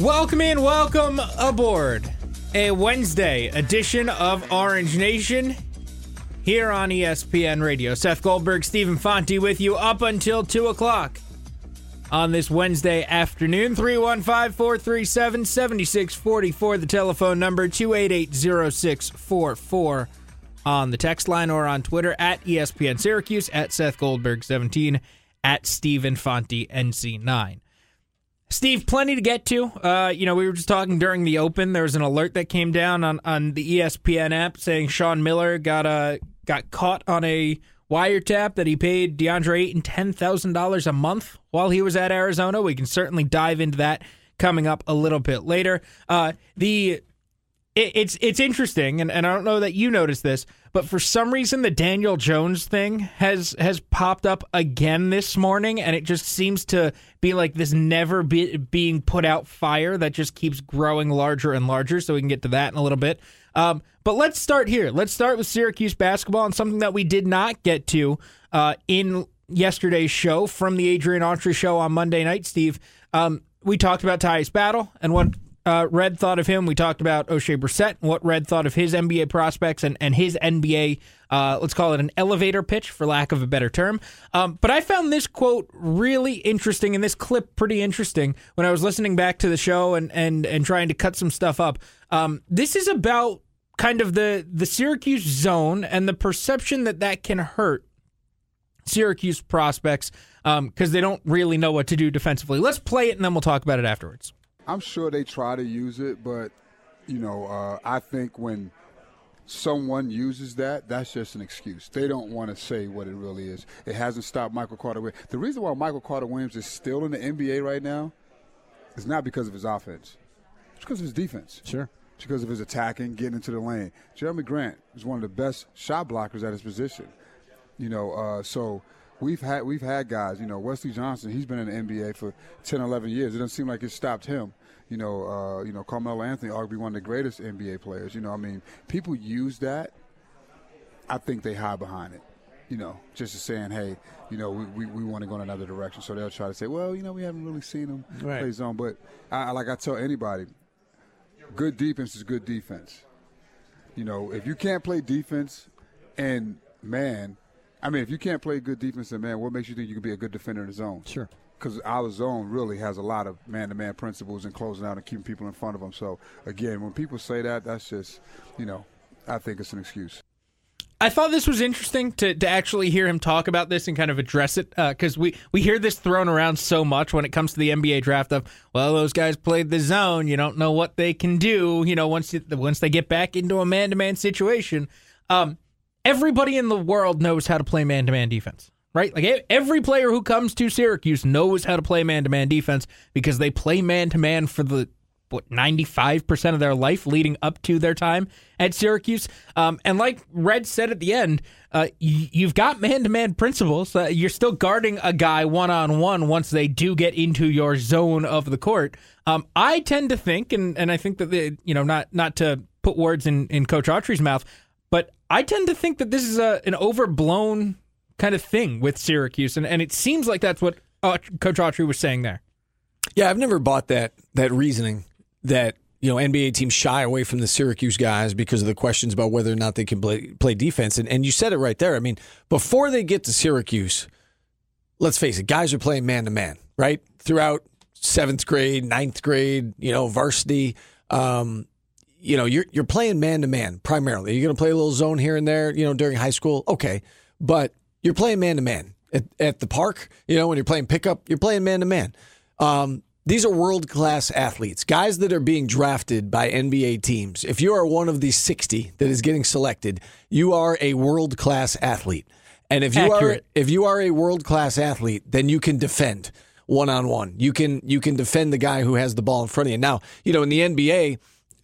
Welcome in, welcome aboard. A Wednesday edition of Orange Nation here on ESPN Radio. Seth Goldberg, Stephen Fonte with you up until 2 o'clock on this Wednesday afternoon. 315 437 7644, the telephone number 288 0644 on the text line or on Twitter at ESPN Syracuse, at Seth Goldberg 17, at Stephen Fonte NC9. Steve, plenty to get to. Uh, you know, we were just talking during the open. There was an alert that came down on, on the ESPN app saying Sean Miller got a got caught on a wiretap that he paid DeAndre Ayton ten thousand dollars a month while he was at Arizona. We can certainly dive into that coming up a little bit later. Uh, the it, it's it's interesting, and, and I don't know that you noticed this, but for some reason the Daniel Jones thing has has popped up again this morning, and it just seems to be like this never be, being put out fire that just keeps growing larger and larger. So we can get to that in a little bit. Um, but let's start here. Let's start with Syracuse basketball and something that we did not get to uh, in yesterday's show from the Adrian Autry show on Monday night. Steve, um, we talked about Tyus Battle and what uh, Red thought of him. We talked about Oshae Brissett what Red thought of his NBA prospects and, and his NBA, uh, let's call it an elevator pitch for lack of a better term. Um, but I found this quote really interesting and this clip pretty interesting when I was listening back to the show and, and, and trying to cut some stuff up. Um, this is about kind of the, the Syracuse zone and the perception that that can hurt Syracuse prospects because um, they don't really know what to do defensively. Let's play it and then we'll talk about it afterwards. I'm sure they try to use it, but you know, uh, I think when someone uses that, that's just an excuse. They don't want to say what it really is. It hasn't stopped Michael Carter Williams. The reason why Michael Carter Williams is still in the NBA right now is not because of his offense. It's because of his defense. Sure. It's because of his attacking, getting into the lane. Jerami Grant is one of the best shot blockers at his position. You know, uh, so we've had we've had guys. You know, Wesley Johnson. He's been in the NBA for 10, 11 years. It doesn't seem like it stopped him. You know, uh, you know, Carmelo Anthony, arguably one of the greatest NBA players. You know, I mean, people use that. I think they hide behind it. You know, just as saying, hey, you know, we, we, we want to go in another direction. So they'll try to say, well, you know, we haven't really seen him Right. play zone. But I, I- like I tell anybody, good defense is good defense. You know, if you can't play defense and man, I mean, if you can't play good defense and man, what makes you think you can be a good defender in the zone? Sure. Because our zone really has a lot of man-to-man principles and closing out and keeping people in front of them. So again, when people say that, that's just, you know, I think it's an excuse. I thought this was interesting to, to actually hear him talk about this and kind of address it because we, we hear this thrown around so much when it comes to the NBA draft of well those guys played the zone you don't know what they can do you know once you, once they get back into a man to man situation um, everybody in the world knows how to play man to man defense right like every player who comes to Syracuse knows how to play man to man defense because they play man to man for the what 95% of their life leading up to their time at Syracuse. Um, and like Red said at the end, uh, you've got man to man principles. Uh, you're still guarding a guy one on one once they do get into your zone of the court. Um, I tend to think, and, and I think that, the, you know, not, not to put words in, in Coach Autry's mouth, but I tend to think that this is a, an overblown kind of thing with Syracuse. And, and it seems like that's what uh, Coach Autry was saying there. Yeah, I've never bought that that reasoning that you know NBA teams shy away from the Syracuse guys because of the questions about whether or not they can play play defense. And and you said it right there. I mean, before they get to Syracuse, let's face it, guys are playing man to man, right? Throughout seventh grade, ninth grade, you know, varsity. Um, you know, you're you're playing man to man primarily. You're going to play a little zone here and there, you know, during high school. Okay, but you're playing man to man at at the park. You know, when you're playing pickup, you're playing man to man. Um, these are world class athletes, guys that are being drafted by NBA teams. If you are one of the 60 that is getting selected, you are a world class athlete. And if you Accurate. are if you are a world class athlete, then you can defend one on one. You can you can defend the guy who has the ball in front of you. Now, you know, in the NBA,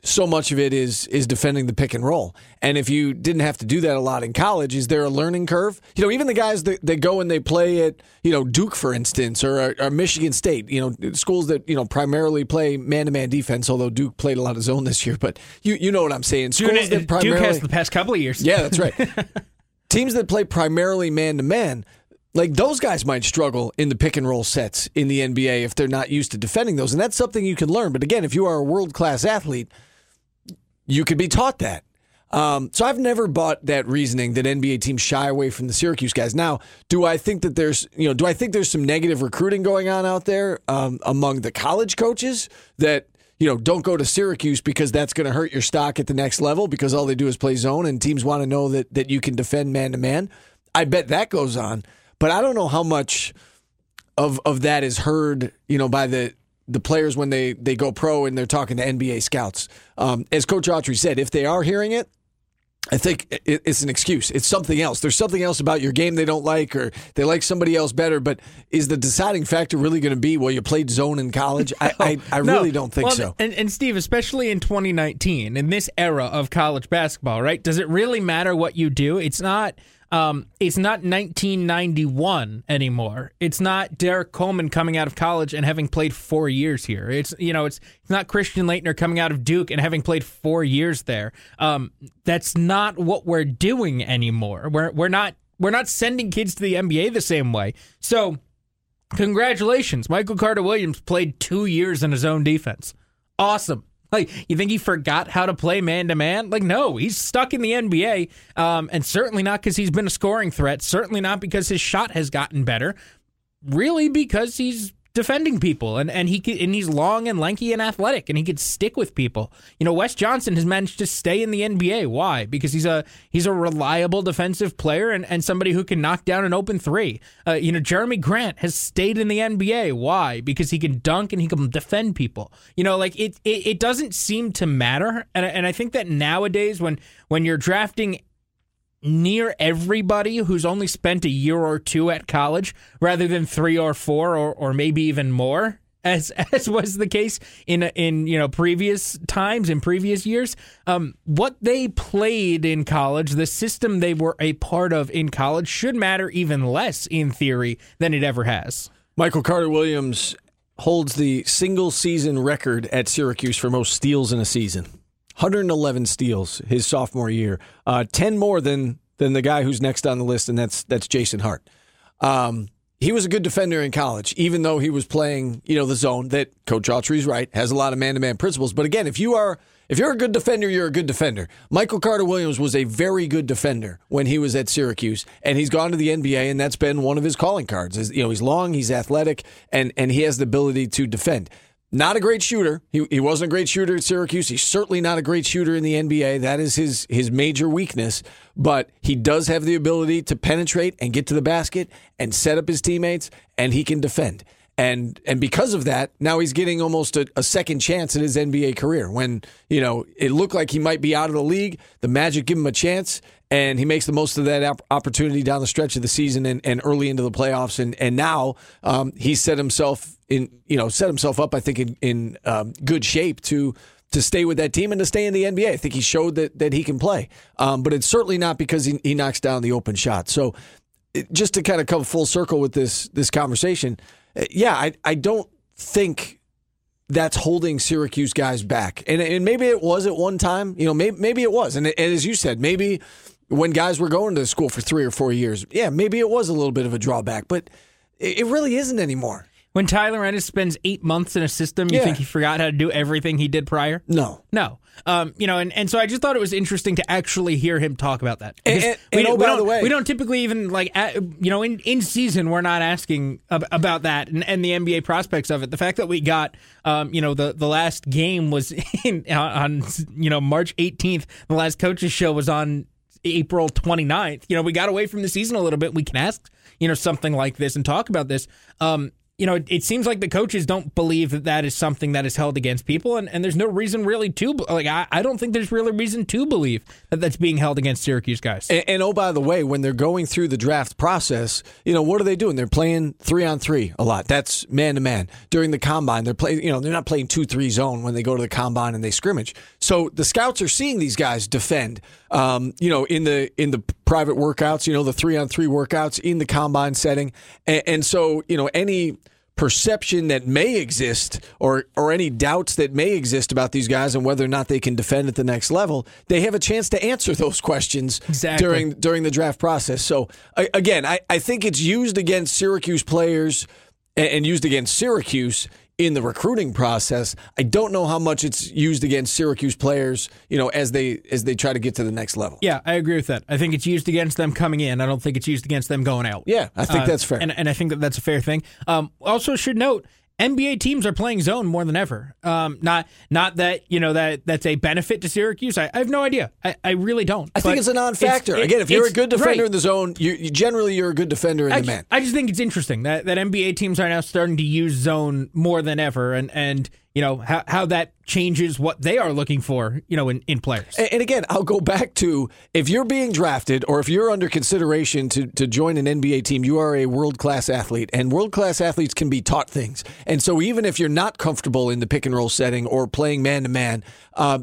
so much of it is is defending the pick and roll. And if you didn't have to do that a lot in college, is there a learning curve? You know, even the guys that, that go and they play at, you know, Duke, for instance, or, or Michigan State, you know, schools that, you know, primarily play man to man defense, although Duke played a lot of zone this year. But you you know what I'm saying. Schools Duke, that Duke has the past couple of years. yeah, that's right. Teams that play primarily man to man, like those guys might struggle in the pick and roll sets in the NBA if they're not used to defending those. And that's something you can learn. But again, if you are a world class athlete, you could be taught that. Um, so I've never bought that reasoning that NBA teams shy away from the Syracuse guys. Now, do I think that there's you know do I think there's some negative recruiting going on out there um, among the college coaches that you know don't go to Syracuse because that's going to hurt your stock at the next level because all they do is play zone and teams want to know that that you can defend man to man. I bet that goes on, but I don't know how much of of that is heard you know by the the players when they they go pro and they're talking to NBA scouts. Um, as Coach Autry said, if they are hearing it, I think it, it's an excuse. It's something else. There's something else about your game they don't like, or they like somebody else better. But is the deciding factor really going to be well? You played zone in college. I I, I No. really don't think Well, so. And, and Steve, especially in 2019, in this era of college basketball, right? Does it really matter what you do? It's not. Um, it's not 1991 anymore. It's not Derrick Coleman coming out of college and having played four years here. It's you know, it's it's not Christian Laettner coming out of Duke and having played four years there. Um, that's not what we're doing anymore. We're we're not we're not sending kids to the NBA the same way. So Congratulations. Michael Carter Williams played two years in his own defense. Awesome. Like, you think he forgot how to play man to man? Like, no, he's stuck in the NBA. Um, and certainly not because he's been a scoring threat. Certainly not because his shot has gotten better. Really, because he's defending people and, and he could, and he's long and lanky and athletic and he could stick with people. You know, Wes Johnson has managed to stay in the NBA. Why? Because he's a he's a reliable defensive player and, and somebody who can knock down an open three. Uh, you know, Jerami Grant has stayed in the NBA. Why? Because he can dunk and he can defend people. You know, like it it, it doesn't seem to matter. And, and I think that nowadays when when you're drafting near everybody who's only spent a year or two at college rather than three or four or, or maybe even more as as was the case in in you know previous times in previous years um, what they played in college the system they were a part of in college should matter even less in theory than it ever has Michael Carter Williams holds the single season record at Syracuse for most steals in a season. 111 steals his sophomore year, uh, 10 more than than the guy who's next on the list, and that's that's Jason Hart. Um, he was a good defender in college, even though he was playing, you know, the zone that Coach Autry's right has a lot of man to man principles. But again, if you are if you're a good defender, you're a good defender. Michael Carter Williams was a very good defender when he was at Syracuse, and he's gone to the NBA, and that's been one of his calling cards. Is you know, he's long, he's athletic, and and he has the ability to defend. Not a great shooter. He, he wasn't a great shooter at Syracuse. He's certainly not a great shooter in the NBA. That is his his major weakness. But he does have the ability to penetrate and get to the basket and set up his teammates, and he can defend. And and because of that, now he's getting almost a, a second chance in his NBA career. When you know it looked like he might be out of the league, the Magic give him a chance, and he makes the most of that opportunity down the stretch of the season and, and early into the playoffs. And and now um, he's set himself in you know set himself up, I think, in in um, good shape to to stay with that team and to stay in the NBA. I think he showed that that he can play, um, but it's certainly not because he, he knocks down the open shot. So it- just to kind of come full circle with this this conversation, uh, yeah, I I don't think that's holding Syracuse guys back. And, and maybe it was at one time, you know, maybe, maybe it was. And, and as you said, maybe when guys were going to the school for three or four years, yeah, maybe it was a little bit of a drawback, but it, really isn't anymore. When Tyler Ennis spends eight months in a system, you Yeah. think he forgot how to do everything he did prior? No. No. Um, you know, and, and so I just thought it was interesting to actually hear him talk about that. And- and- we, and oh, we by don't, the way- we don't typically even like, a you know, in, in season, we're not asking ab- about that and, and the NBA prospects of it. The fact that we got, um, you know, the, the last game was in, on, you know, March 18th. The last coaches show was on April 29th. You know, we got away from the season a little bit. We can ask, you know, something like this and talk about this. Um, you know, it, it seems like the coaches don't believe that that is something that is held against people, and, and there's no reason really to like. I, I don't think there's really reason to believe that that's being held against Syracuse guys. And, and oh, by the way, when they're going through the draft process, you know what are they doing? They're playing three on three a lot. That's man to man. During the combine, they're playing. You know, they're not playing two three zone when they go to the combine and they scrimmage. So the scouts are seeing these guys defend. Um, you know, in the in the private workouts, you know, the three on three workouts in the combine setting, and, and so you know any perception that may exist or or any doubts that may exist about these guys and whether or not they can defend at the next level, they have a chance to answer those questions Exactly. during during the draft process. So again, I, I think it's used against Syracuse players and, and used against Syracuse in the recruiting process. I don't know how much it's used against Syracuse players, you know, as they as they try to get to the next level. Yeah, I agree with that. I think it's used against them coming in. I don't think it's used against them going out. Yeah, I think Uh, that's fair. and, and I think that that's a fair thing. Um, also, should note NBA teams are playing zone more than ever. Um, not not that you know that that's a benefit to Syracuse. I, I have no idea. I, I really don't. I think it's a non-factor. it's- it- Again, if you're a good defender right. in the zone, you, you generally you're a good defender in I the man. I just think it's interesting that, that NBA teams are now starting to use zone more than ever, and and you know how how that changes what they are looking for, you know, in, in players. And and again, I'll go back to if you're being drafted or if you're under consideration to, to join an NBA team, you are a world class athlete, and world class athletes can be taught things. And so, even if you're not comfortable in the pick and roll setting or playing man to man,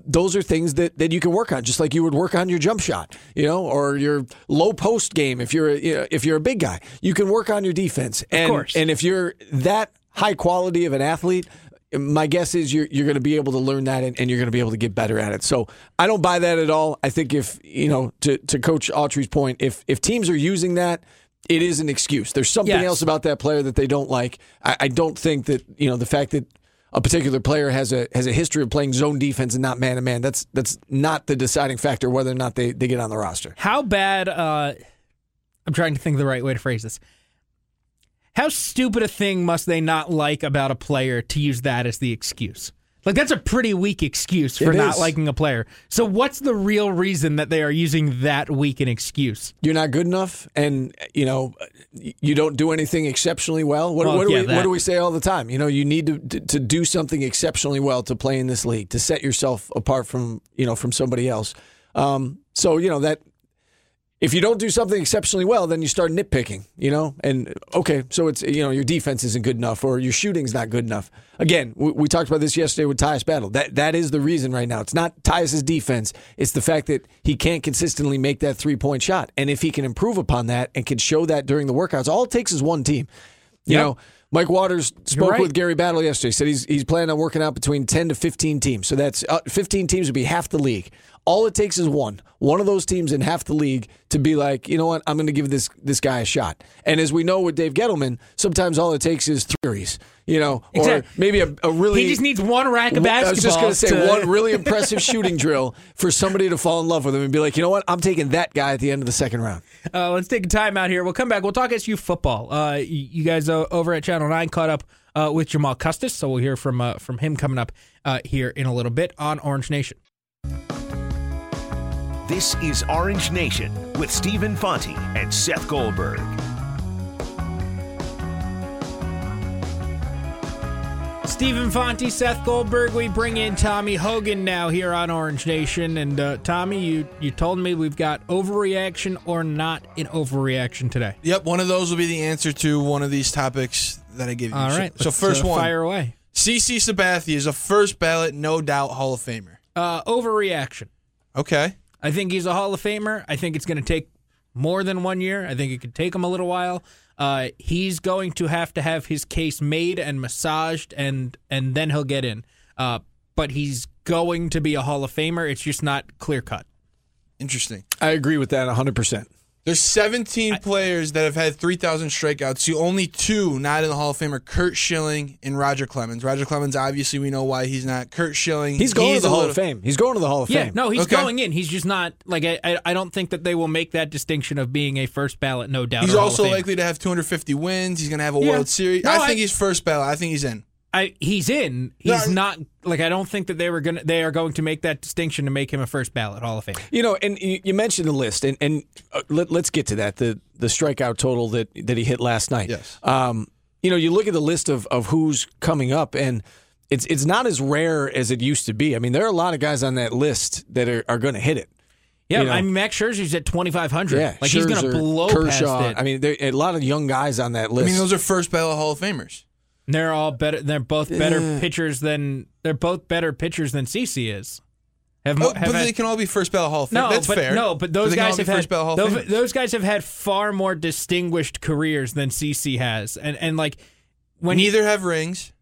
those are things that, that you can work on, just like you would work on your jump shot, you know, or your low post game. If you're a, you know, if you're a big guy, you can work on your defense. And, course. And if you're that high quality of an athlete, my guess is you're you're going to be able to learn that and, and you're going to be able to get better at it. So I don't buy that at all. I think if you know to to Coach Autry's point, if if teams are using that. It is an excuse. There's something Yes. else about that player that they don't like. I, I don't think that you know the fact that a particular player has a has a history of playing zone defense and not man to man. That's that's not the deciding factor whether or not they, they get on the roster. How bad? Uh, I'm trying to think of the right way to phrase this. How stupid a thing must they not like about a player to use that as the excuse? Like that's a pretty weak excuse for It not is. liking a player. So what's the real reason that they are using that weak an excuse? You're not good enough, and you know you don't do anything exceptionally well. What, Well, what do yeah, we what do we say all the time? You know, you need to, to to do something exceptionally well to play in this league to set yourself apart from you know from somebody else. Um, so you know that if you don't do something exceptionally well, then you start nitpicking. You know, and okay, so it's you know your defense isn't good enough or your shooting's not good enough. Again, we, we talked about this yesterday with Tyus Battle. That that is the reason right now. It's not Tyus's defense. It's the fact that he can't consistently make that three point shot. And if he can improve upon that and can show that during the workouts, all it takes is one team. You Yep. know, Mike Waters spoke right. with Gary Battle yesterday. Said he's he's planning on working out between ten to fifteen teams. So that's uh, fifteen teams would be half the league. All it takes is one, one of those teams in half the league to be like, you know what, I'm going to give this this guy a shot. And as we know with Dave Gettleman, sometimes all it takes is threes. You know, or Exactly. maybe a, a really He just needs one rack of basketball. I was just going to say one really impressive shooting drill for somebody to fall in love with him and be like, you know what, I'm taking that guy at the end of the second round. Uh, let's take a time out here. We'll come back. We'll talk SU football. Uh, you guys uh, over at Channel Nine caught up uh, with Jamal Custis, so we'll hear from uh, from him coming up uh, here in a little bit on Orange Nation. This is Orange Nation with Stephen Fonte and Seth Goldberg. Stephen Fonte, Seth Goldberg. We bring in Tommy Hogan now here on Orange Nation, and uh, Tommy, you you told me we've got overreaction or not an overreaction today. Yep, one of those will be the answer to one of these topics that I give you. All So- So, first uh, one, fire away. CC Sabathia is a first ballot, no doubt Hall of Famer. Uh, overreaction. Okay. I think he's a Hall of Famer. I think it's going to take more than one year. I think it could take him a little while. Uh, he's going to have to have his case made and massaged, and and then he'll get in. Uh, but he's going to be a Hall of Famer. It's just not clear cut. Interesting. I agree with that 100%. There's 17 players that have had 3,000 strikeouts. The only two not in the Hall of Fame are Curt Schilling and Roger Clemens. Roger Clemens, obviously, we know why he's not. Curt Schilling, He's going to the Hall little- of Fame. He's going to the Hall of Yeah, Fame. no, he's Okay. going in. He's just not like I, I. I don't think that they will make that distinction of being a first ballot, no doubt. He's also likely to have 250 wins. He's going to have a Yeah. World Series. No, I I- think he's first ballot. I think he's in. I, he's in. He's I- not like I don't think that they were gonna. They are going to make that distinction to make him a first ballot Hall of Fame. You know, and you, you mentioned the list, and, and uh, let, let's get to that. The the strikeout total that that he hit last night. Yes. Um, you know, you look at the list of, of who's coming up, and it's it's not as rare as it used to be. I mean, there are a lot of guys on that list that are, are going to hit it. Yeah, You know. I mean Max Scherzer's at twenty five hundred. Yeah, like he's going to blow Kershaw. past it. I mean, there a lot of young guys on that list. I mean, those are first ballot Hall of Famers. They're all better. They're both better pitchers than they're both better pitchers than CC is. Have, Oh, have but had- they can all be first ballot Hall of Fame. no, That's but fair. no, but those all guys have had first ballot Hall those, those guys have had far more distinguished careers than CC has, and and like when he- Neither have rings.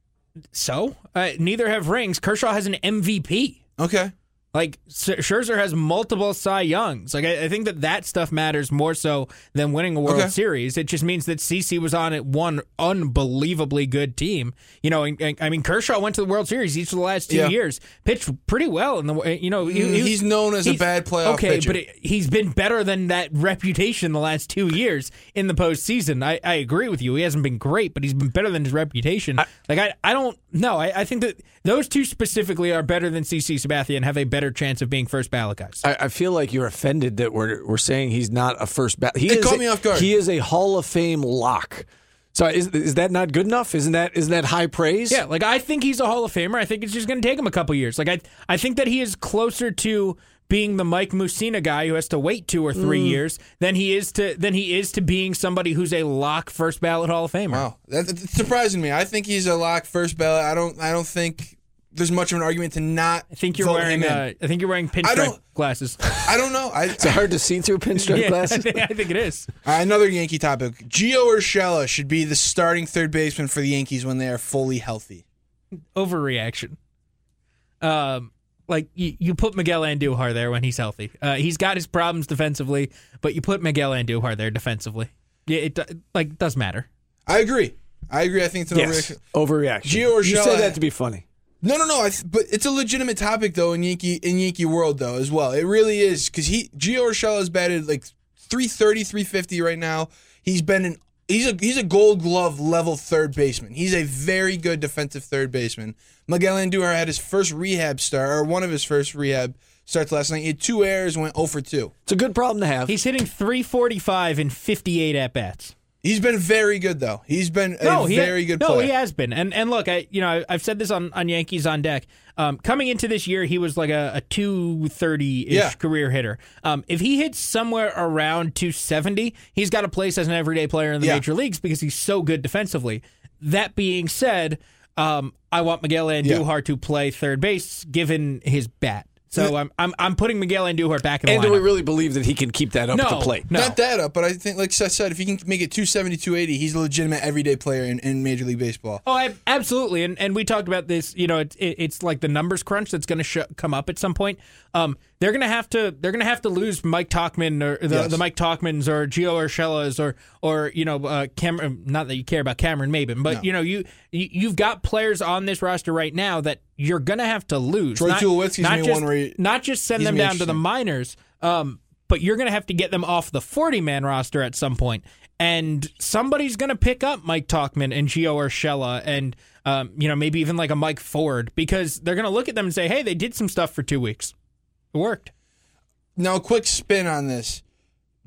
so uh, neither have rings. Kershaw has an MVP. Okay. Like Scherzer has multiple Cy Youngs. Like I, I think that that stuff matters more so than winning a World Okay. Series. It just means that CC was on it one unbelievably good team. You know, and, and- I mean Kershaw went to the World Series each of the last two Yeah. years, pitched pretty well in the. You know, he- Mm, he- he's known as a bad playoff Okay, pitcher. but it, he's been better than that reputation the last two years in the postseason. I, I agree with you. He hasn't been great, but he's been better than his reputation. like I, I don't know. I, I think that those two specifically are better than CC Sabathia and have a better chance of being first ballot guys. I, I feel like you're offended that we're we're saying he's not a first ballot. He It is caught a- me off guard. He is a Hall of Fame lock. So is is that not good enough? Isn't that isn't that high praise? Yeah, like I think he's a Hall of Famer. I think it's just going to take him a couple years. Like I, I think that he is closer to being the Mike Mussina guy who has to wait two or Mm. three years than he is to than he is to being somebody who's a lock first ballot Hall of Famer. Wow, that's surprising me. I think he's a lock first ballot. I don't. I don't think there's much of an argument to not. I think you're vote wearing. Uh, I think you're wearing I pinstripe don't- glasses. I don't know. I, It's hard to see through pinstripe yeah, I glasses. think, I think it is. Uh, another Yankee topic. Gio Urshela should be the starting third baseman for the Yankees when they are fully healthy. Overreaction. Um, like you, you put Miguel Andujar there when he's healthy. Uh, he's got his problems defensively, but you put Miguel Andujar there defensively. Yeah, it like does matter. I agree. I agree. I think it's an Yes, overreaction. overreaction. Gio you Urshela- said that to be funny. No, no, no. I th- but it's a legitimate topic though in Yankee in Yankee world though as well. It really is because he Gio Urshela has batted like 330, 350 right now. He's been an he's a he's a Gold Glove level third baseman. He's a very good defensive third baseman. Miguel Andujar had his first rehab start or one of his first rehab starts last night. He had two errors, went 0 for 2. It's a good problem to have. He's hitting 345 in 58 at bats. He's been very good though. He's been a No, he very good No, player. he has been. And and look, I you know I, I've said this on on Yankees on deck. Um, coming into this year, he was like a, a 230 ish Yeah. career hitter. Um, if he hits somewhere around 270, he's got a place as an everyday player in the Yeah. major leagues because he's so good defensively. That being said, um, I want Miguel Andujar to play third base given his bat. So I'm I'm I'm putting Miguel Andujar back in the and do lineup. we really believe that he can keep that up No, at the plate? no. Not that up, but I think, like Seth said, if he can make it 270, 280, he's a legitimate everyday player in, in Major League Baseball. Oh, I, absolutely, and and we talked about this. You know, it, it, it's like the numbers crunch that's going to sh- come up at some point. Um, they're going to have to they're going to have to lose Mike Tauchman or the, Yes. the Mike Tauchmans or Gio Urshela's or or you know uh, Cameron. Not that you care about Cameron Maybin, but No. you know you you- you've got players on this roster right now that you're going to have to lose. Troy Not- Tulowitzki's not just, one where he- not just send them down to the minors. Um, but you're going to have to get them off the 40 man roster at some point. And somebody's going to pick up Mike Tauchman and Gio Urshela and, um, you know, maybe even like a Mike Ford because they're going to look at them and say, hey, they did some stuff for two weeks. It worked. Now, a quick spin on this.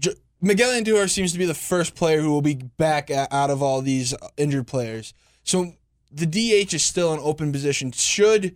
J- Miguel Andujar seems to be the first player who will be back out of all these injured players. So the DH is still an open position. Should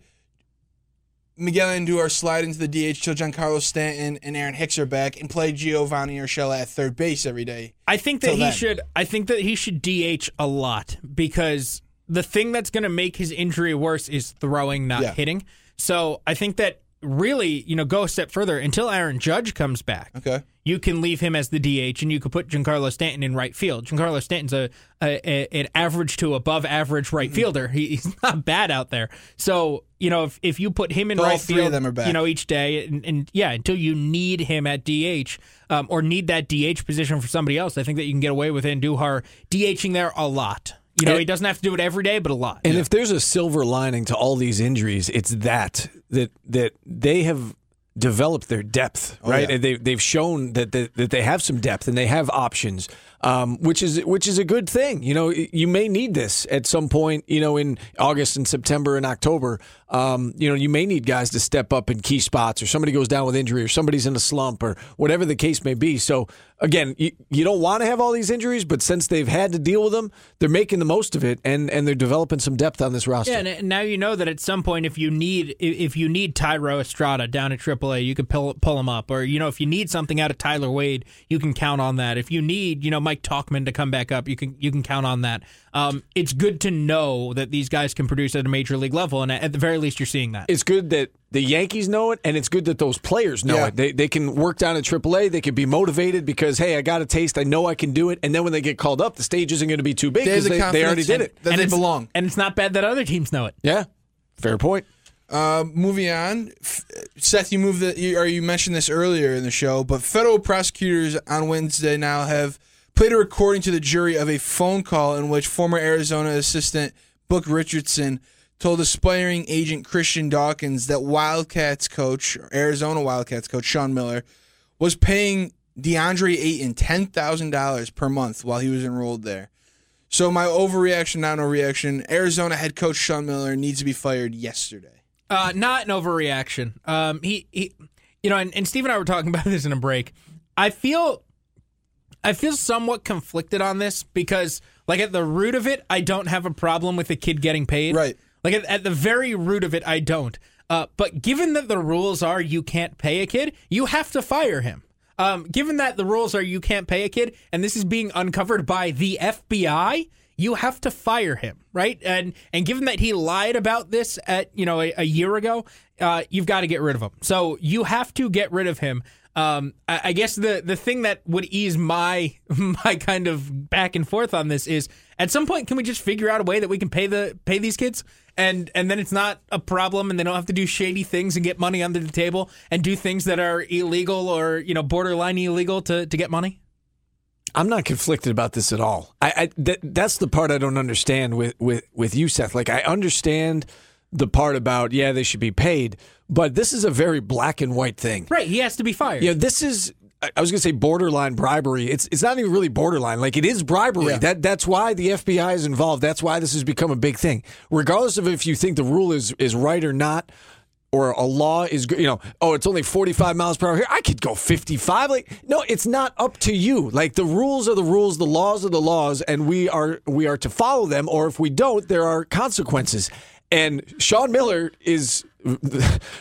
Miguel Andujar slide into the DH till Giancarlo Stanton and Aaron Hicks are back and play Giovanni Urshela at third base every day? I think that he then. should. I think that he should DH a lot because the thing that's going to make his injury worse is throwing, not Yeah. hitting. So I think that really, you know, go a step further until Aaron Judge comes back. Okay. You can leave him as the DH, and you could put Giancarlo Stanton in right field. Giancarlo Stanton's a, a, a an average to above average right fielder. He, he's not bad out there. So you know, if, if you put him in All right three field, of them are back. you know, each day, and, and yeah, until you need him at DH um, or need that DH position for somebody else, I think that you can get away with Andujar DHing there a lot. You know, And- he doesn't have to do it every day, but a lot. And if there's a silver lining to all these injuries, it's that that that they have developed their depth, right? yeah. And they they've shown that, that that they have some depth and they have options, um, which is which is a good thing. You know, you may need this at some point. You know, in August and September and October. Um, you know, you may need guys to step up in key spots, or somebody goes down with injury, or somebody's in a slump, or whatever the case may be. So again, you, you don't want to have all these injuries, but since they've had to deal with them, they're making the most of it, and and they're developing some depth on this roster. Yeah, and- now you know that at some point, if you need if you need Thairo Estrada down at AAA, you can pull pull him up, or you know if you need something out of Tyler Wade, you can count on that. If you need you know Mike Tauchman to come back up, you can you can count on that. Um, it's good to know that these guys can produce at a major league level, and at the very least, you're seeing that. it's good that the Yankees know it, and it's good that those players know Yeah. it. They, they can work down at AAA. They can be motivated because hey, I got a taste. I know I can do it. And then when they get called up, the stage isn't going to be too big They because the they, they already confidence did and- it. that they belong. and it's not bad that other teams know it. Yeah, fair point. Um, moving on, Seth, you moved the, you, or you mentioned this earlier in the show, but federal prosecutors on Wednesday now have played a recording to the jury of a phone call in which former Arizona assistant Book Richardson told aspiring agent Christian Dawkins that Wildcats coach, Arizona Wildcats coach Sean Miller, was paying DeAndre Ayton ten thousand dollars per month while he was enrolled there. So my overreaction, not no reaction. Arizona head coach Sean Miller needs to be fired yesterday. Uh, not an overreaction. Um, he, he, you know, and, and Steve and I were talking about this in a break. I feel, I feel somewhat conflicted on this because, like, at the root of it, I don't have a problem with the kid getting paid. Right. Like at, at the very root of it, I don't. Uh, but given that the rules are you can't pay a kid, you have to fire him. Um, given that the rules are you can't pay a kid, and this is being uncovered by the FBI, you have to fire him, right? And and given that he lied about this at you know a, a year ago, uh, you've got to get rid of him. So you have to get rid of him. Um, I, I guess the the thing that would ease my my kind of back and forth on this is at some point can we just figure out a way that we can pay the pay these kids and and then it's not a problem and they don't have to do shady things and get money under the table and do things that are illegal or you know borderline illegal to to get money. I'm not conflicted about this at all. I, I that, that's the part I don't understand with, with with you, Seth. Like I understand the part about yeah they should be paid, but this is a very black and white thing. Right, he has to be fired. Yeah, this is. I was going to say borderline bribery. It's it's not even really borderline. Like it is bribery. Yeah. That that's why the FBI is involved. That's why this has become a big thing. Regardless of if you think the rule is is right or not, or a law is you know, oh, it's only 45 miles per hour here. I could go 55. Like, no, it's not up to you. Like the rules are the rules, the laws are the laws, and we are we are to follow them. Or if we don't, there are consequences. And Sean Miller is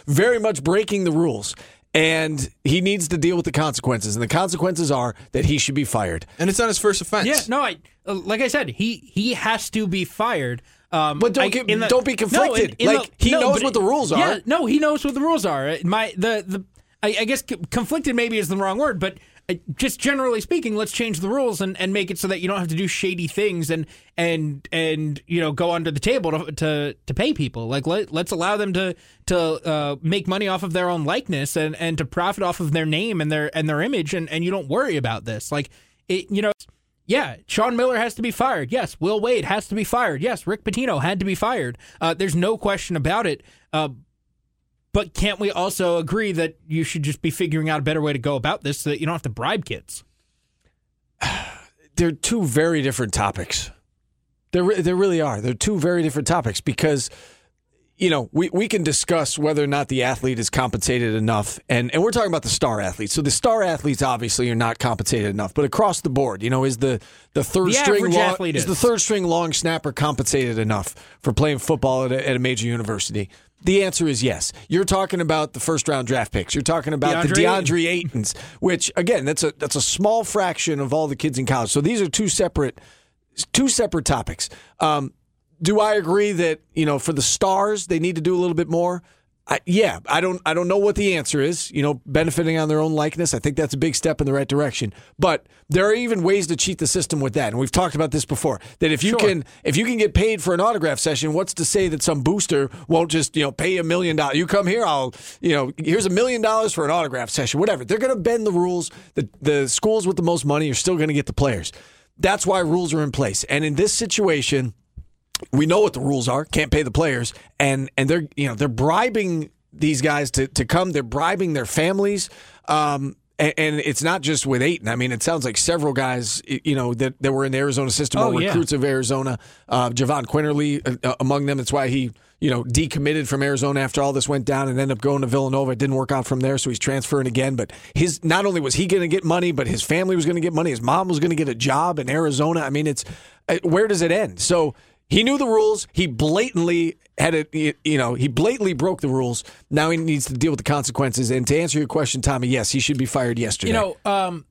very much breaking the rules. And he needs to deal with the consequences. And the consequences are that he should be fired. And it's not his first offense. Yeah, no, I uh, like I said, he he has to be fired. Um, But don't I- get- in don't be conflicted. Like, he knows but what the rules are. Yeah, no, he knows what the rules are. My the the I, I guess conflicted maybe is the wrong word, but just generally speaking, let's change the rules and, and make it so that you don't have to do shady things and and and you know go under the table to to, to pay people. Like let let's allow them to to uh, make money off of their own likeness and, and to profit off of their name and their and their image, and, and you don't worry about this. Like it, you know. Yeah, Sean Miller has to be fired. Yes, Will Wade has to be fired. Yes, Rick Pitino had to be fired. Uh, there's no question about it. Uh, but can't we also agree that you should just be figuring out a better way to go about this so that you don't have to bribe kids? they're two very different topics. They re- they really are. They're two very different topics because you know we, we can discuss whether or not the athlete is compensated enough, and and we're talking about the star athletes. So the star athletes obviously are not compensated enough, but across the board, you know, is the the third The string long, athlete is the third string long snapper compensated enough for playing football at a, at a major university? The answer is yes. You're talking about the first round draft picks. You're talking about the DeAndre DeAndre Aytons, which again, that's a that's a small fraction of all the kids in college. So these are two separate two separate topics. Um, do I agree that you know for the stars they need to do a little bit more? I, yeah, I don't I don't know what the answer is. You know, benefiting on their own likeness. I think that's a big step in the right direction. But there are even ways to cheat the system with that, and we've talked about this before. That if you Sure. can if you can get paid for an autograph session, what's to say that some booster won't just you know pay a million dollars? You come here, I'll you know here's a million dollars for an autograph session, whatever. They're going to bend the rules. The the schools with the most money are still going to get the players. That's why rules are in place. And in this situation we know what the rules are. Can't pay the players, and and they're you know they're bribing these guys to to come. They're bribing their families. Um, and, and it's not just with Ayton. I mean, it sounds like several guys, you know, that, that were in the Arizona system Oh, or yeah. recruits of Arizona. Uh, Jahvon Quinerly uh, uh, among them. That's why he, you know, decommitted from Arizona after all this went down and ended up going to Villanova. It didn't work out from there, so he's transferring again. But his not only was he going to get money, but his family was going to get money. His mom was going to get a job in Arizona. I mean, it's uh, where does it end? So he knew the rules. He blatantly had it. You know, he blatantly broke the rules. Now he needs to deal with the consequences. And to answer your question, Tommy, yes, he should be fired yesterday. You know, um,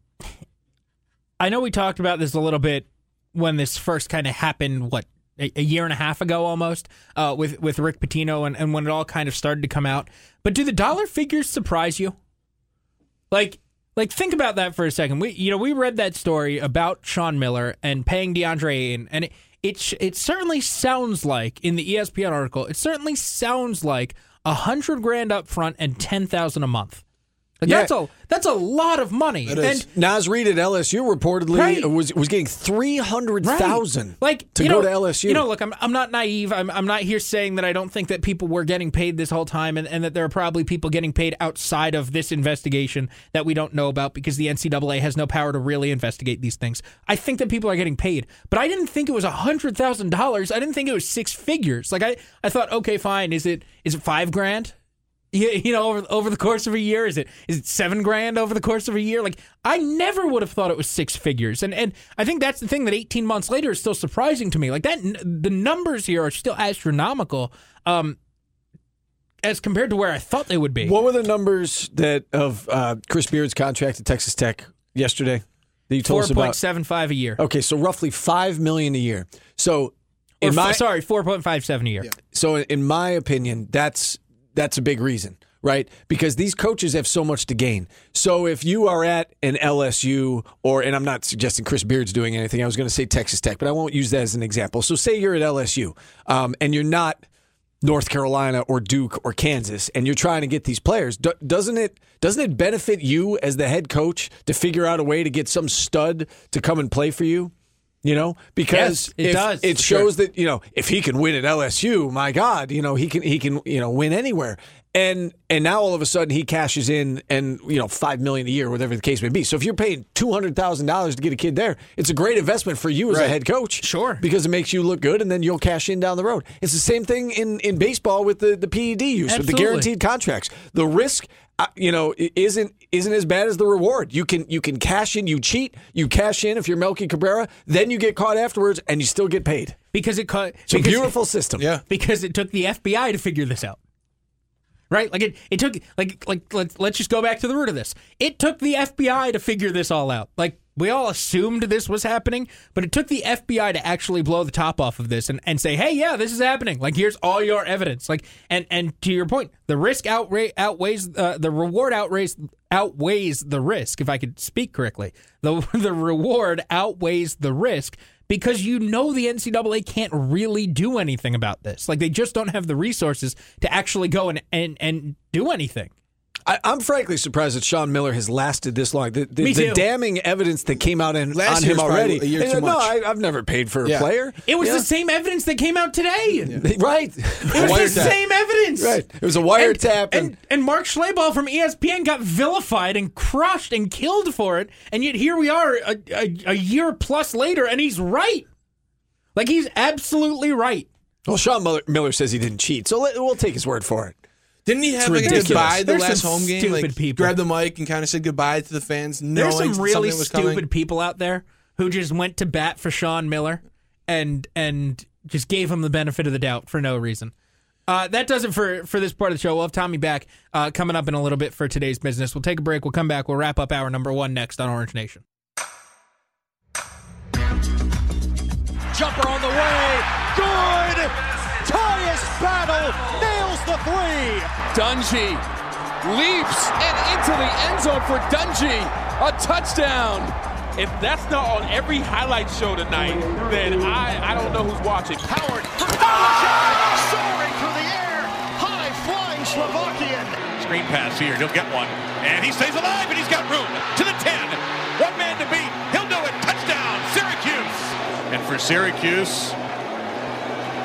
I know we talked about this a little bit when this first kind of happened. What a, a year and a half ago, almost, uh, with with Rick Pitino, and, and when it all kind of started to come out. But do the dollar figures surprise you? Like, like think about that for a second. We, you know, we read that story about Sean Miller and paying DeAndre Ayton, and it it, sh- it certainly sounds like in the ESPN article, it certainly sounds like a hundred grand up front and ten thousand a month. Yeah. that's a that's a lot of money. That is. And Naz Reid at LSU reportedly Right. was was getting three hundred thousand like to go know, to LSU. You know, look, I'm I'm not naive. I'm I'm not here saying that I don't think that people were getting paid this whole time, and, and that there are probably people getting paid outside of this investigation that we don't know about because the NCAA has no power to really investigate these things. I think that people are getting paid, but I didn't think it was hundred thousand dollars. I didn't think it was six figures. Like I I thought, okay, fine. Is it is it five grand? You, you know, over over the course of a year, is it is it seven grand over the course of a year? Like I never would have thought it was six figures, and and I think that's the thing that eighteen months later is still surprising to me. Like that, the numbers here are still astronomical, um, as compared to where I thought they would be. what were the numbers that of uh, Chris Beard's contract at Texas Tech yesterday that you told Four us about? seven five a year, Okay, so roughly five million a year. So in f- my sorry, four point five seven a year. so in my opinion, that's that's a big reason, right? Because these coaches have so much to gain. So if you are at an LSU or and I'm not suggesting Chris Beard's doing anything. I was going to say Texas Tech, but I won't use that as an example. So say you're at LSU um, and you're not North Carolina or Duke or Kansas, and you're trying to get these players. Do, doesn't it doesn't it benefit you as the head coach to figure out a way to get some stud to come and play for you? You know, because Yes, it if- does, It for sure. shows that you know if he can win at LSU, my God, you know he can he can you know win anywhere. And and now all of a sudden he cashes in and you know five million a year, whatever the case may be. So if you're paying two hundred thousand dollars to get a kid there, it's a great investment for you as a head coach. Sure. because it makes you look good, and then you'll cash in down the road. It's the same thing in in baseball with the the PED use with the guaranteed contracts. The risk. You know, i- isn't isn't as bad as the reward. You can you can cash in, you cheat, you cash in if you're Melky Cabrera, then you get caught afterwards, and you still get paid. because it cut. It's a beautiful system. Yeah. because it took the FBI to figure this out. Right? Like it, it took like like let's let's just go back to the root of this. It took the FBI to figure this all out. Like we all assumed this was happening, but it took the FBI to actually blow the top off of this and, and say, "Hey, yeah, this is happening. Like here's all your evidence." Like and and to your point, the risk outra- outweighs uh, the reward outweighs outweighs the risk. If I could speak correctly, the the reward outweighs the risk because you know the NCAA can't really do anything about this. Like they just don't have the resources to actually go and and, and do anything. I, I'm frankly surprised that Sean Miller has lasted this long. The, the, Me the damning evidence that came out in, Last on him was probably already. a year uh, too no, much. I, I've never paid for a Yeah. player. It was Yeah. the same evidence that came out today. right. It was the Wiretap. same evidence. Right. It was a wiretap And, and- and, and Mark Schlabach from ESPN got vilified and crushed and killed for it. And yet here we are a, a, a year plus later, and he's right. Like he's absolutely right. Well, Sean Miller, Miller says he didn't cheat, so let, we'll take his word for it. Didn't he have like a ridiculous. goodbye the There's last some home game? stupid Like people. grabbed the mic and kind of said goodbye to the fans, knowing There's some really something was stupid coming. people out there who just went to bat for Sean Miller and and just gave him the benefit of the doubt for no reason. Uh, that does it for for this part of the show. We'll have Tommy back uh, coming up in a little bit for today's business. We'll take a break. We'll come back. We'll wrap up hour number one next on Orange Nation. Jumper on the way. Good. Tyus battle nails the three. Dungey leaps and into the end zone for Dungey. A touchdown. If that's not on every highlight show tonight, then I, I don't know who's watching. Howard for Pavlicek, soaring through the air, high flying Slovakian. Screen pass here. He'll get one. And he stays alive, and he's got room to the 10. One man to beat. He'll do it. Touchdown, Syracuse. And for Syracuse,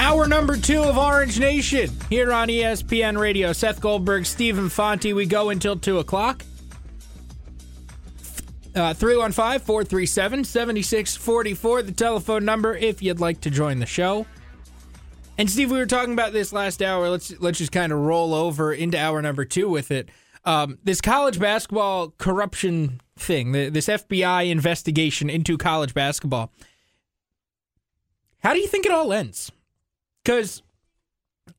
Hour number two of Orange Nation here on ESPN Radio. Seth Goldberg, Stephen Fonte. We go until 2 o'clock. Uh, 315 437 7644, the telephone number if you'd like to join the show. And Steve, we were talking about this last hour. Let's let's just kind of roll over into hour number two with it. Um, this college basketball corruption thing, the, this FBI investigation into college basketball. How do you think it all ends? Because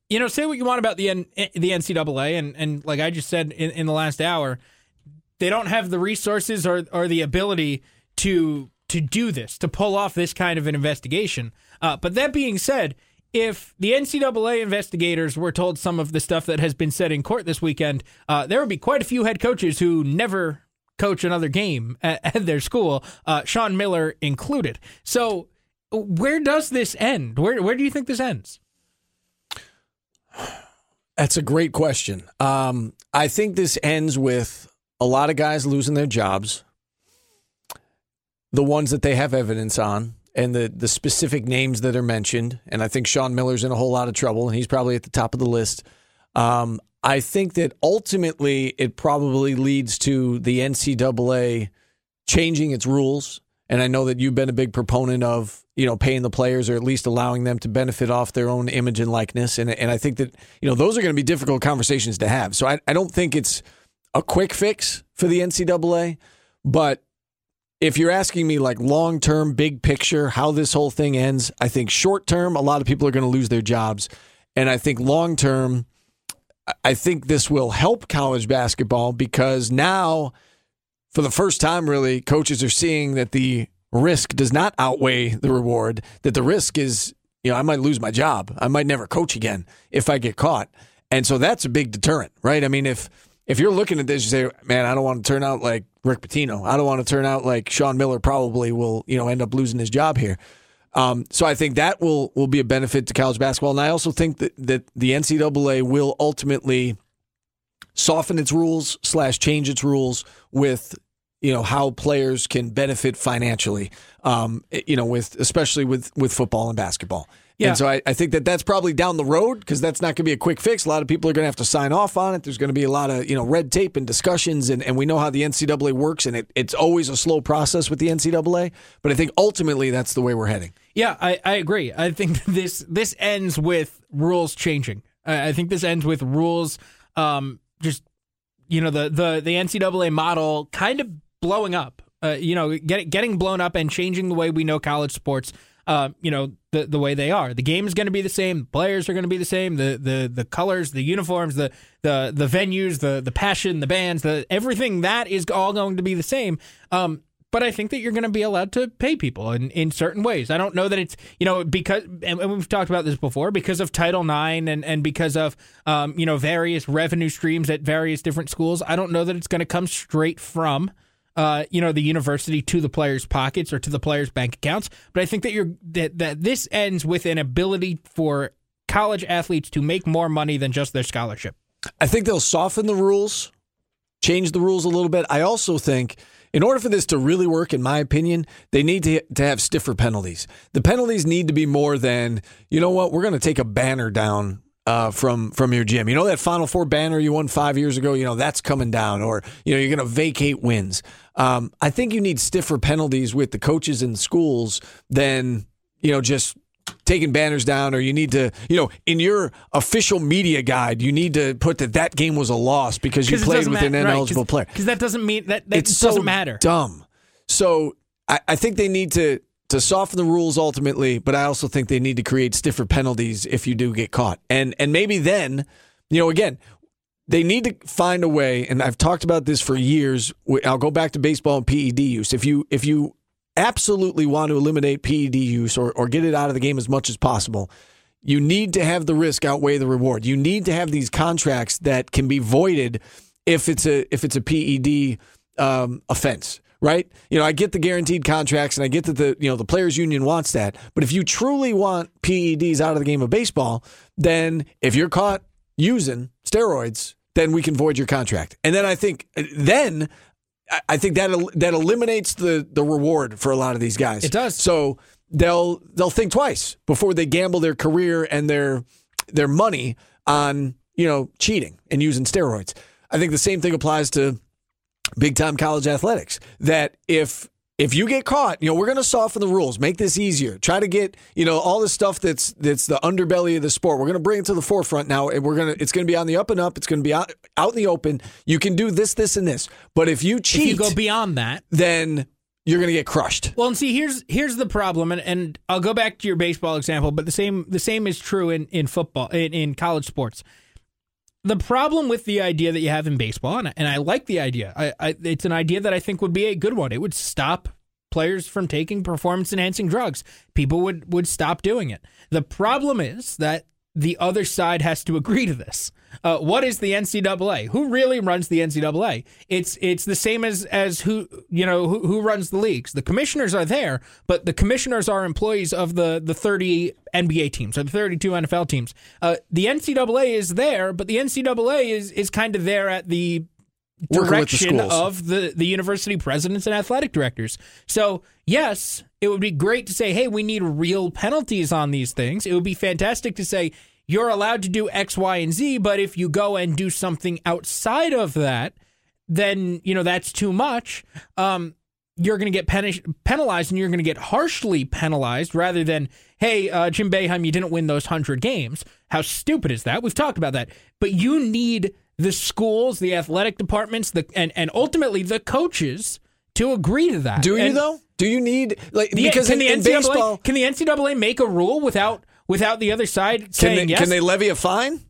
you know, say what you want about the N- the NCAA, and and like I just said in, in the last hour, they don't have the resources or or the ability to to do this, to pull off this kind of an investigation. Uh, but that being said, if the NCAA investigators were told some of the stuff that has been said in court this weekend, uh, there would be quite a few head coaches who never coach another game at, at their school, uh, Sean Miller included. So, where does this end? Where where do you think this ends? That's a great question. Um, I think this ends with a lot of guys losing their jobs, the ones that they have evidence on, and the the specific names that are mentioned. And I think Sean Miller's in a whole lot of trouble, and he's probably at the top of the list. Um, I think that ultimately it probably leads to the NCAA changing its rules. And I know that you've been a big proponent of you know paying the players or at least allowing them to benefit off their own image and likeness. And and I think that you know those are going to be difficult conversations to have. So I, I don't think it's a quick fix for the NCAA, but if you're asking me like long term, big picture, how this whole thing ends, I think short term, a lot of people are going to lose their jobs. And I think long term, I think this will help college basketball because now, for the first time, really, coaches are seeing that the risk does not outweigh the reward, that the risk is, you know, I might lose my job. I might never coach again if I get caught. And so that's a big deterrent, right? I mean, if if you're looking at this, you say, man, I don't want to turn out like Rick Pitino. I don't want to turn out like Sean Miller probably will, you know, end up losing his job here. Um, so I think that will will be a benefit to college basketball, and I also think that that the NCAA will ultimately soften its rules slash change its rules with you know how players can benefit financially. Um, you know, with especially with with football and basketball. Yeah. And so I, I think that that's probably down the road because that's not going to be a quick fix. A lot of people are going to have to sign off on it. There's going to be a lot of you know red tape and discussions, and, and we know how the NCAA works, and it, it's always a slow process with the NCAA. But I think ultimately that's the way we're heading. Yeah, I, I agree. I think this this ends with rules changing. I, I think this ends with rules, um, just you know the the the NCAA model kind of blowing up. Uh, you know, get, getting blown up and changing the way we know college sports. Uh, you know the the way they are. The game is going to be the same. The Players are going to be the same. The the the colors, the uniforms, the the the venues, the the passion, the bands, the everything that is all going to be the same. Um, but I think that you're going to be allowed to pay people in, in certain ways. I don't know that it's you know because and we've talked about this before because of Title IX and and because of um, you know various revenue streams at various different schools. I don't know that it's going to come straight from uh, you know, the university to the players' pockets or to the players' bank accounts. But I think that you're that that this ends with an ability for college athletes to make more money than just their scholarship. I think they'll soften the rules, change the rules a little bit. I also think in order for this to really work, in my opinion, they need to, to have stiffer penalties. The penalties need to be more than, you know what, we're going to take a banner down uh, from from your gym. You know that Final Four banner you won five years ago. You know that's coming down, or you know you're going to vacate wins. Um, I think you need stiffer penalties with the coaches and schools than you know just taking banners down or you need to, you know, in your official media guide, you need to put that that game was a loss because you played with an ineligible right, player. Because that doesn't mean that, that it's doesn't so matter. dumb. So I, I think they need to to soften the rules ultimately, but I also think they need to create stiffer penalties if you do get caught. And and maybe then, you know, again, they need to find a way. And I've talked about this for years. I'll go back to baseball and PED use. If you if you absolutely want to eliminate PED use or, or get it out of the game as much as possible, you need to have the risk outweigh the reward. You need to have these contracts that can be voided if it's a if it's a PED um, offense, right? You know, I get the guaranteed contracts and I get that the you know the players union wants that, but if you truly want PEDs out of the game of baseball, then if you're caught using steroids, then we can void your contract. And then I think then I- think that el- that eliminates the the reward for a lot of these guys. It does. So they'll they'll think twice before they gamble their career and their their money on you know cheating and using steroids. I think the same thing applies to big time college athletics. That if if you get caught, you know we're going to soften the rules, make this easier. Try to get you know all the stuff that's that's the underbelly of the sport. We're going to bring it to the forefront now, and we're gonna it's going to be on the up and up. It's going to be out out in the open. You can do this, this, and this. But if you cheat, If you go beyond that, then you're going to get crushed. Well, and see, here's here's the problem, and, and I'll go back to your baseball example, but the same the same is true in in football in, in college sports. The problem with the idea that you have in baseball, and I, and I like the idea, I, I, it's an idea that I think would be a good one. It would stop players from taking performance enhancing drugs. People would would stop doing it. The problem is that the other side has to agree to this. Uh, what is the NCAA? Who really runs the NCAA? It's it's the same as as who you know who, who runs the leagues. The commissioners are there, but the commissioners are employees of the the thirty NBA teams or the thirty two NFL teams. Uh, the NCAA is there, but the NCAA is is kind of there at the With the direction of the, the university presidents and athletic directors. So, yes, it would be great to say, hey, we need real penalties on these things. It would be fantastic to say, you're allowed to do X, Y, and Z, but if you go and do something outside of that, then, you know, that's too much. Um, you're going to get pen- penalized and you're going to get harshly penalized rather than, hey, uh, Jim Boeheim, you didn't win those 100 games. How stupid is that? We've talked about that. But you need the schools, the athletic departments, the and, and ultimately the coaches to agree to that. Do you And though? Do you need like the- because can in, the NCAA, baseball can the NCAA make a rule without without the other side can saying they, yes? can they levy a fine?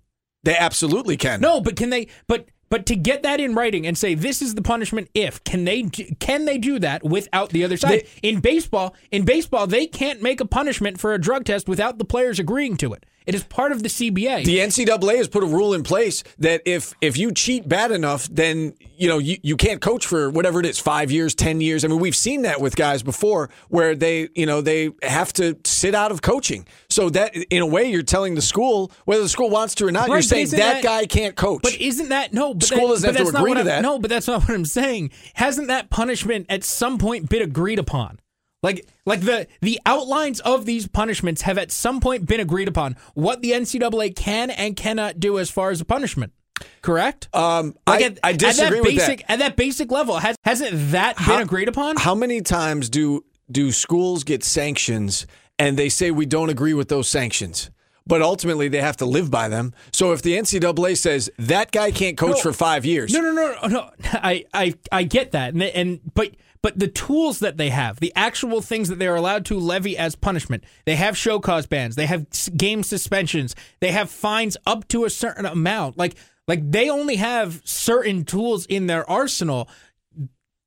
They absolutely can. No, but can they? But but to get that in writing and say this is the punishment if can they can they do that without the other side? in baseball, in baseball, they can't make a punishment for a drug test without the players agreeing to it. It is part of the CBA. The NCAA has put a rule in place that if if you cheat bad enough, then you know you, you can't coach for whatever it is, five years, ten years. I mean, we've seen that with guys before where they you know they have to sit out of coaching. So that in a way, you're telling the school whether the school wants to or not. Right, you're saying that, that- guy can't coach. But isn't that no? But School that, doesn't have to agree to that. No, but that's not what I'm saying. Hasn't that punishment at some point been agreed upon? Like, like the the outlines of these punishments have at some point been agreed upon. What the NCAA can and cannot do as far as a punishment. Correct. um, Like I, at, I at disagree that with basic, that. At that basic level, has hasn't that How- been agreed upon? How many times do do schools get sanctions and they say we don't agree with those sanctions? But ultimately, they have to live by them. So if the NCAA says that guy can't coach No. for five years, No, no, no, no, no. I, I, I get that, and, and but but the tools that they have, the actual things that they are allowed to levy as punishment, they have show cause bans, they have game suspensions, they have fines up to a certain amount. Like like they only have certain tools in their arsenal.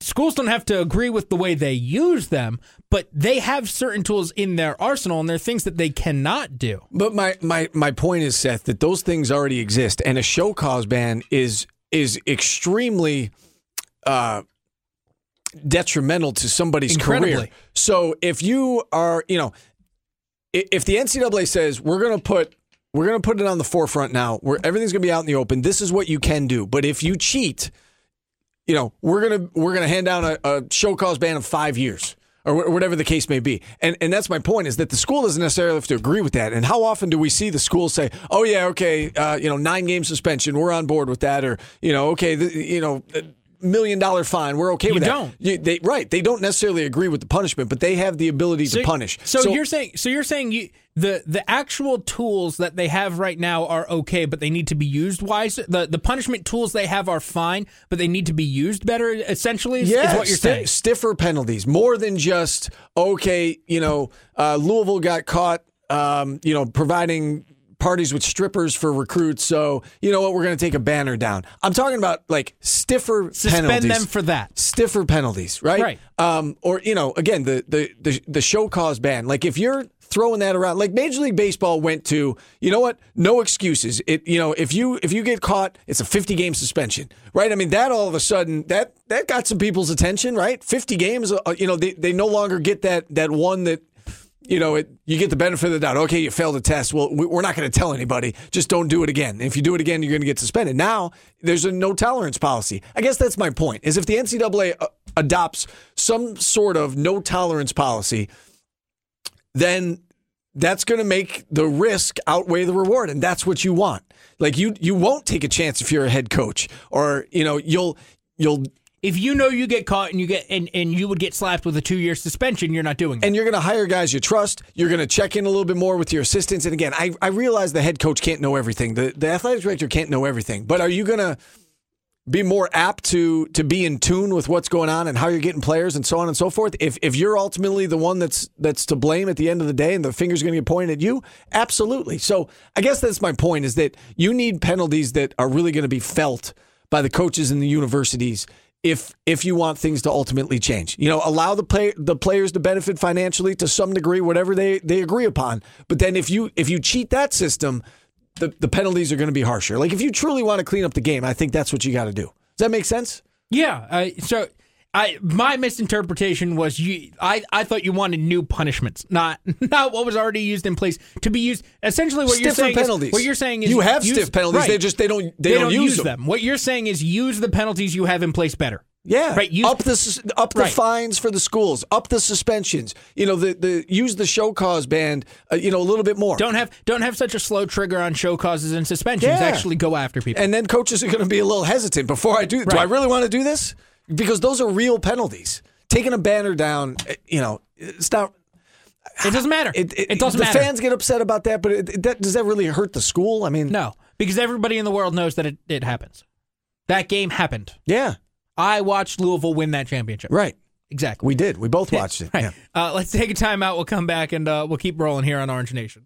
Schools don't have to agree with the way they use them, but they have certain tools in their arsenal, and they're things that they cannot do. But my, my, my point is, Seth, that those things already exist, and a show cause ban is is extremely uh, detrimental to somebody's Incredibly. career. So if you are, you know, if the NCAA says we're going to put we're going to put it on the forefront now, where everything's going to be out in the open. This is what you can do, but if you cheat, you know, we're gonna we're gonna hand down a, a show cause ban of five years or whatever the case may be. And and that's my point is that the school doesn't necessarily have to agree with that. And how often do we see the school say, "Oh yeah, okay, uh, you know, nine game suspension, we're on board with that," or you know, okay, the, you know. million dollar fine. We're okay You with that. don't. You- they, right? They don't necessarily agree with the punishment, but they have the ability So- to punish. So, you're saying so you're saying you the the actual tools that they have right now are okay, but they need to be used wise. The the punishment tools they have are fine, but they need to be used better. Essentially, is, is yeah, what you're sti- saying. stiffer penalties, more than just okay. You know, uh, Louisville got caught. Um, you know, providing parties with strippers for recruits. So you know what? We're going to take a banner down. I'm talking about like stiffer Suspend penalties. them for that. stiffer penalties, right? Right. Um, or you know, again, the the the, the show cause ban. Like if you're throwing that around, like Major League Baseball went to, you know what? No excuses. It you know if you if you get caught, it's a 50 game suspension, right? I mean that all of a sudden that that got some people's attention, right? 50 games, uh, you know, they they no longer get that that one that. You know, it, you get the benefit of the doubt. Okay, you failed a test. Well, we- we're not going to tell anybody. Just don't do it again. If you do it again, you're going to get suspended. Now, there's a no tolerance policy. I guess that's my point. Is if the NCAA uh, adopts some sort of no tolerance policy, then that's going to make the risk outweigh the reward, and that's what you want. Like you, you won't take a chance if you're a head coach, or you know, you'll you'll If you know you get caught and you get and, and you would get slapped with a two year suspension, you're not doing it. and you're going to hire guys you trust. You're going to check in a little bit more with your assistants. And again, I, I realize the head coach can't know everything. The the athletic director can't know everything. But are you going to be more apt to to be in tune with what's going on and how you're getting players and so on and so forth? If if you're ultimately the one that's that's to blame at the end of the day and the finger's going to get pointed at you, absolutely. So I guess that's my point is that you need penalties that are really going to be felt by the coaches in the universities if if you want things to ultimately change. You know, allow the play the players to benefit financially to some degree, whatever they, they agree upon. But then if you if you cheat that system, the, the penalties are going to be harsher. Like if you truly want to clean up the game, I think that's what you got to do. Does that make sense? Yeah. Uh, so I my misinterpretation was you. I, I thought you wanted new punishments, not not what was already used in place to be used. Essentially, what you're Stiffer saying penalties. is what you're saying is You have use- stiff penalties, right. they just- they don't- they don't use them. What you're saying is use the penalties you have in place better. Yeah, Right, use- up the up the Right. fines for the schools, up the suspensions. You know, the the use the show cause ban. Uh, you know, a little bit more. Don't have don't have such a slow trigger on show causes and suspensions. Yeah. Actually, go after people. and then coaches are going to be a little hesitant before I do. Do I really want to do this? Because those are real penalties. Taking a banner down, eh, you know, it's not. it doesn't matter. It, doesn't the matter. fans get upset about that, but it, it- that, does that really hurt the school? I mean, no, because everybody in the world knows that it, it happens. That game happened. yeah, I watched Louisville win that championship. right. Exactly. We did. We both watched it. Right. Yeah. Uh, let's take a time out. We'll come back and uh, we'll keep rolling here on Orange Nation.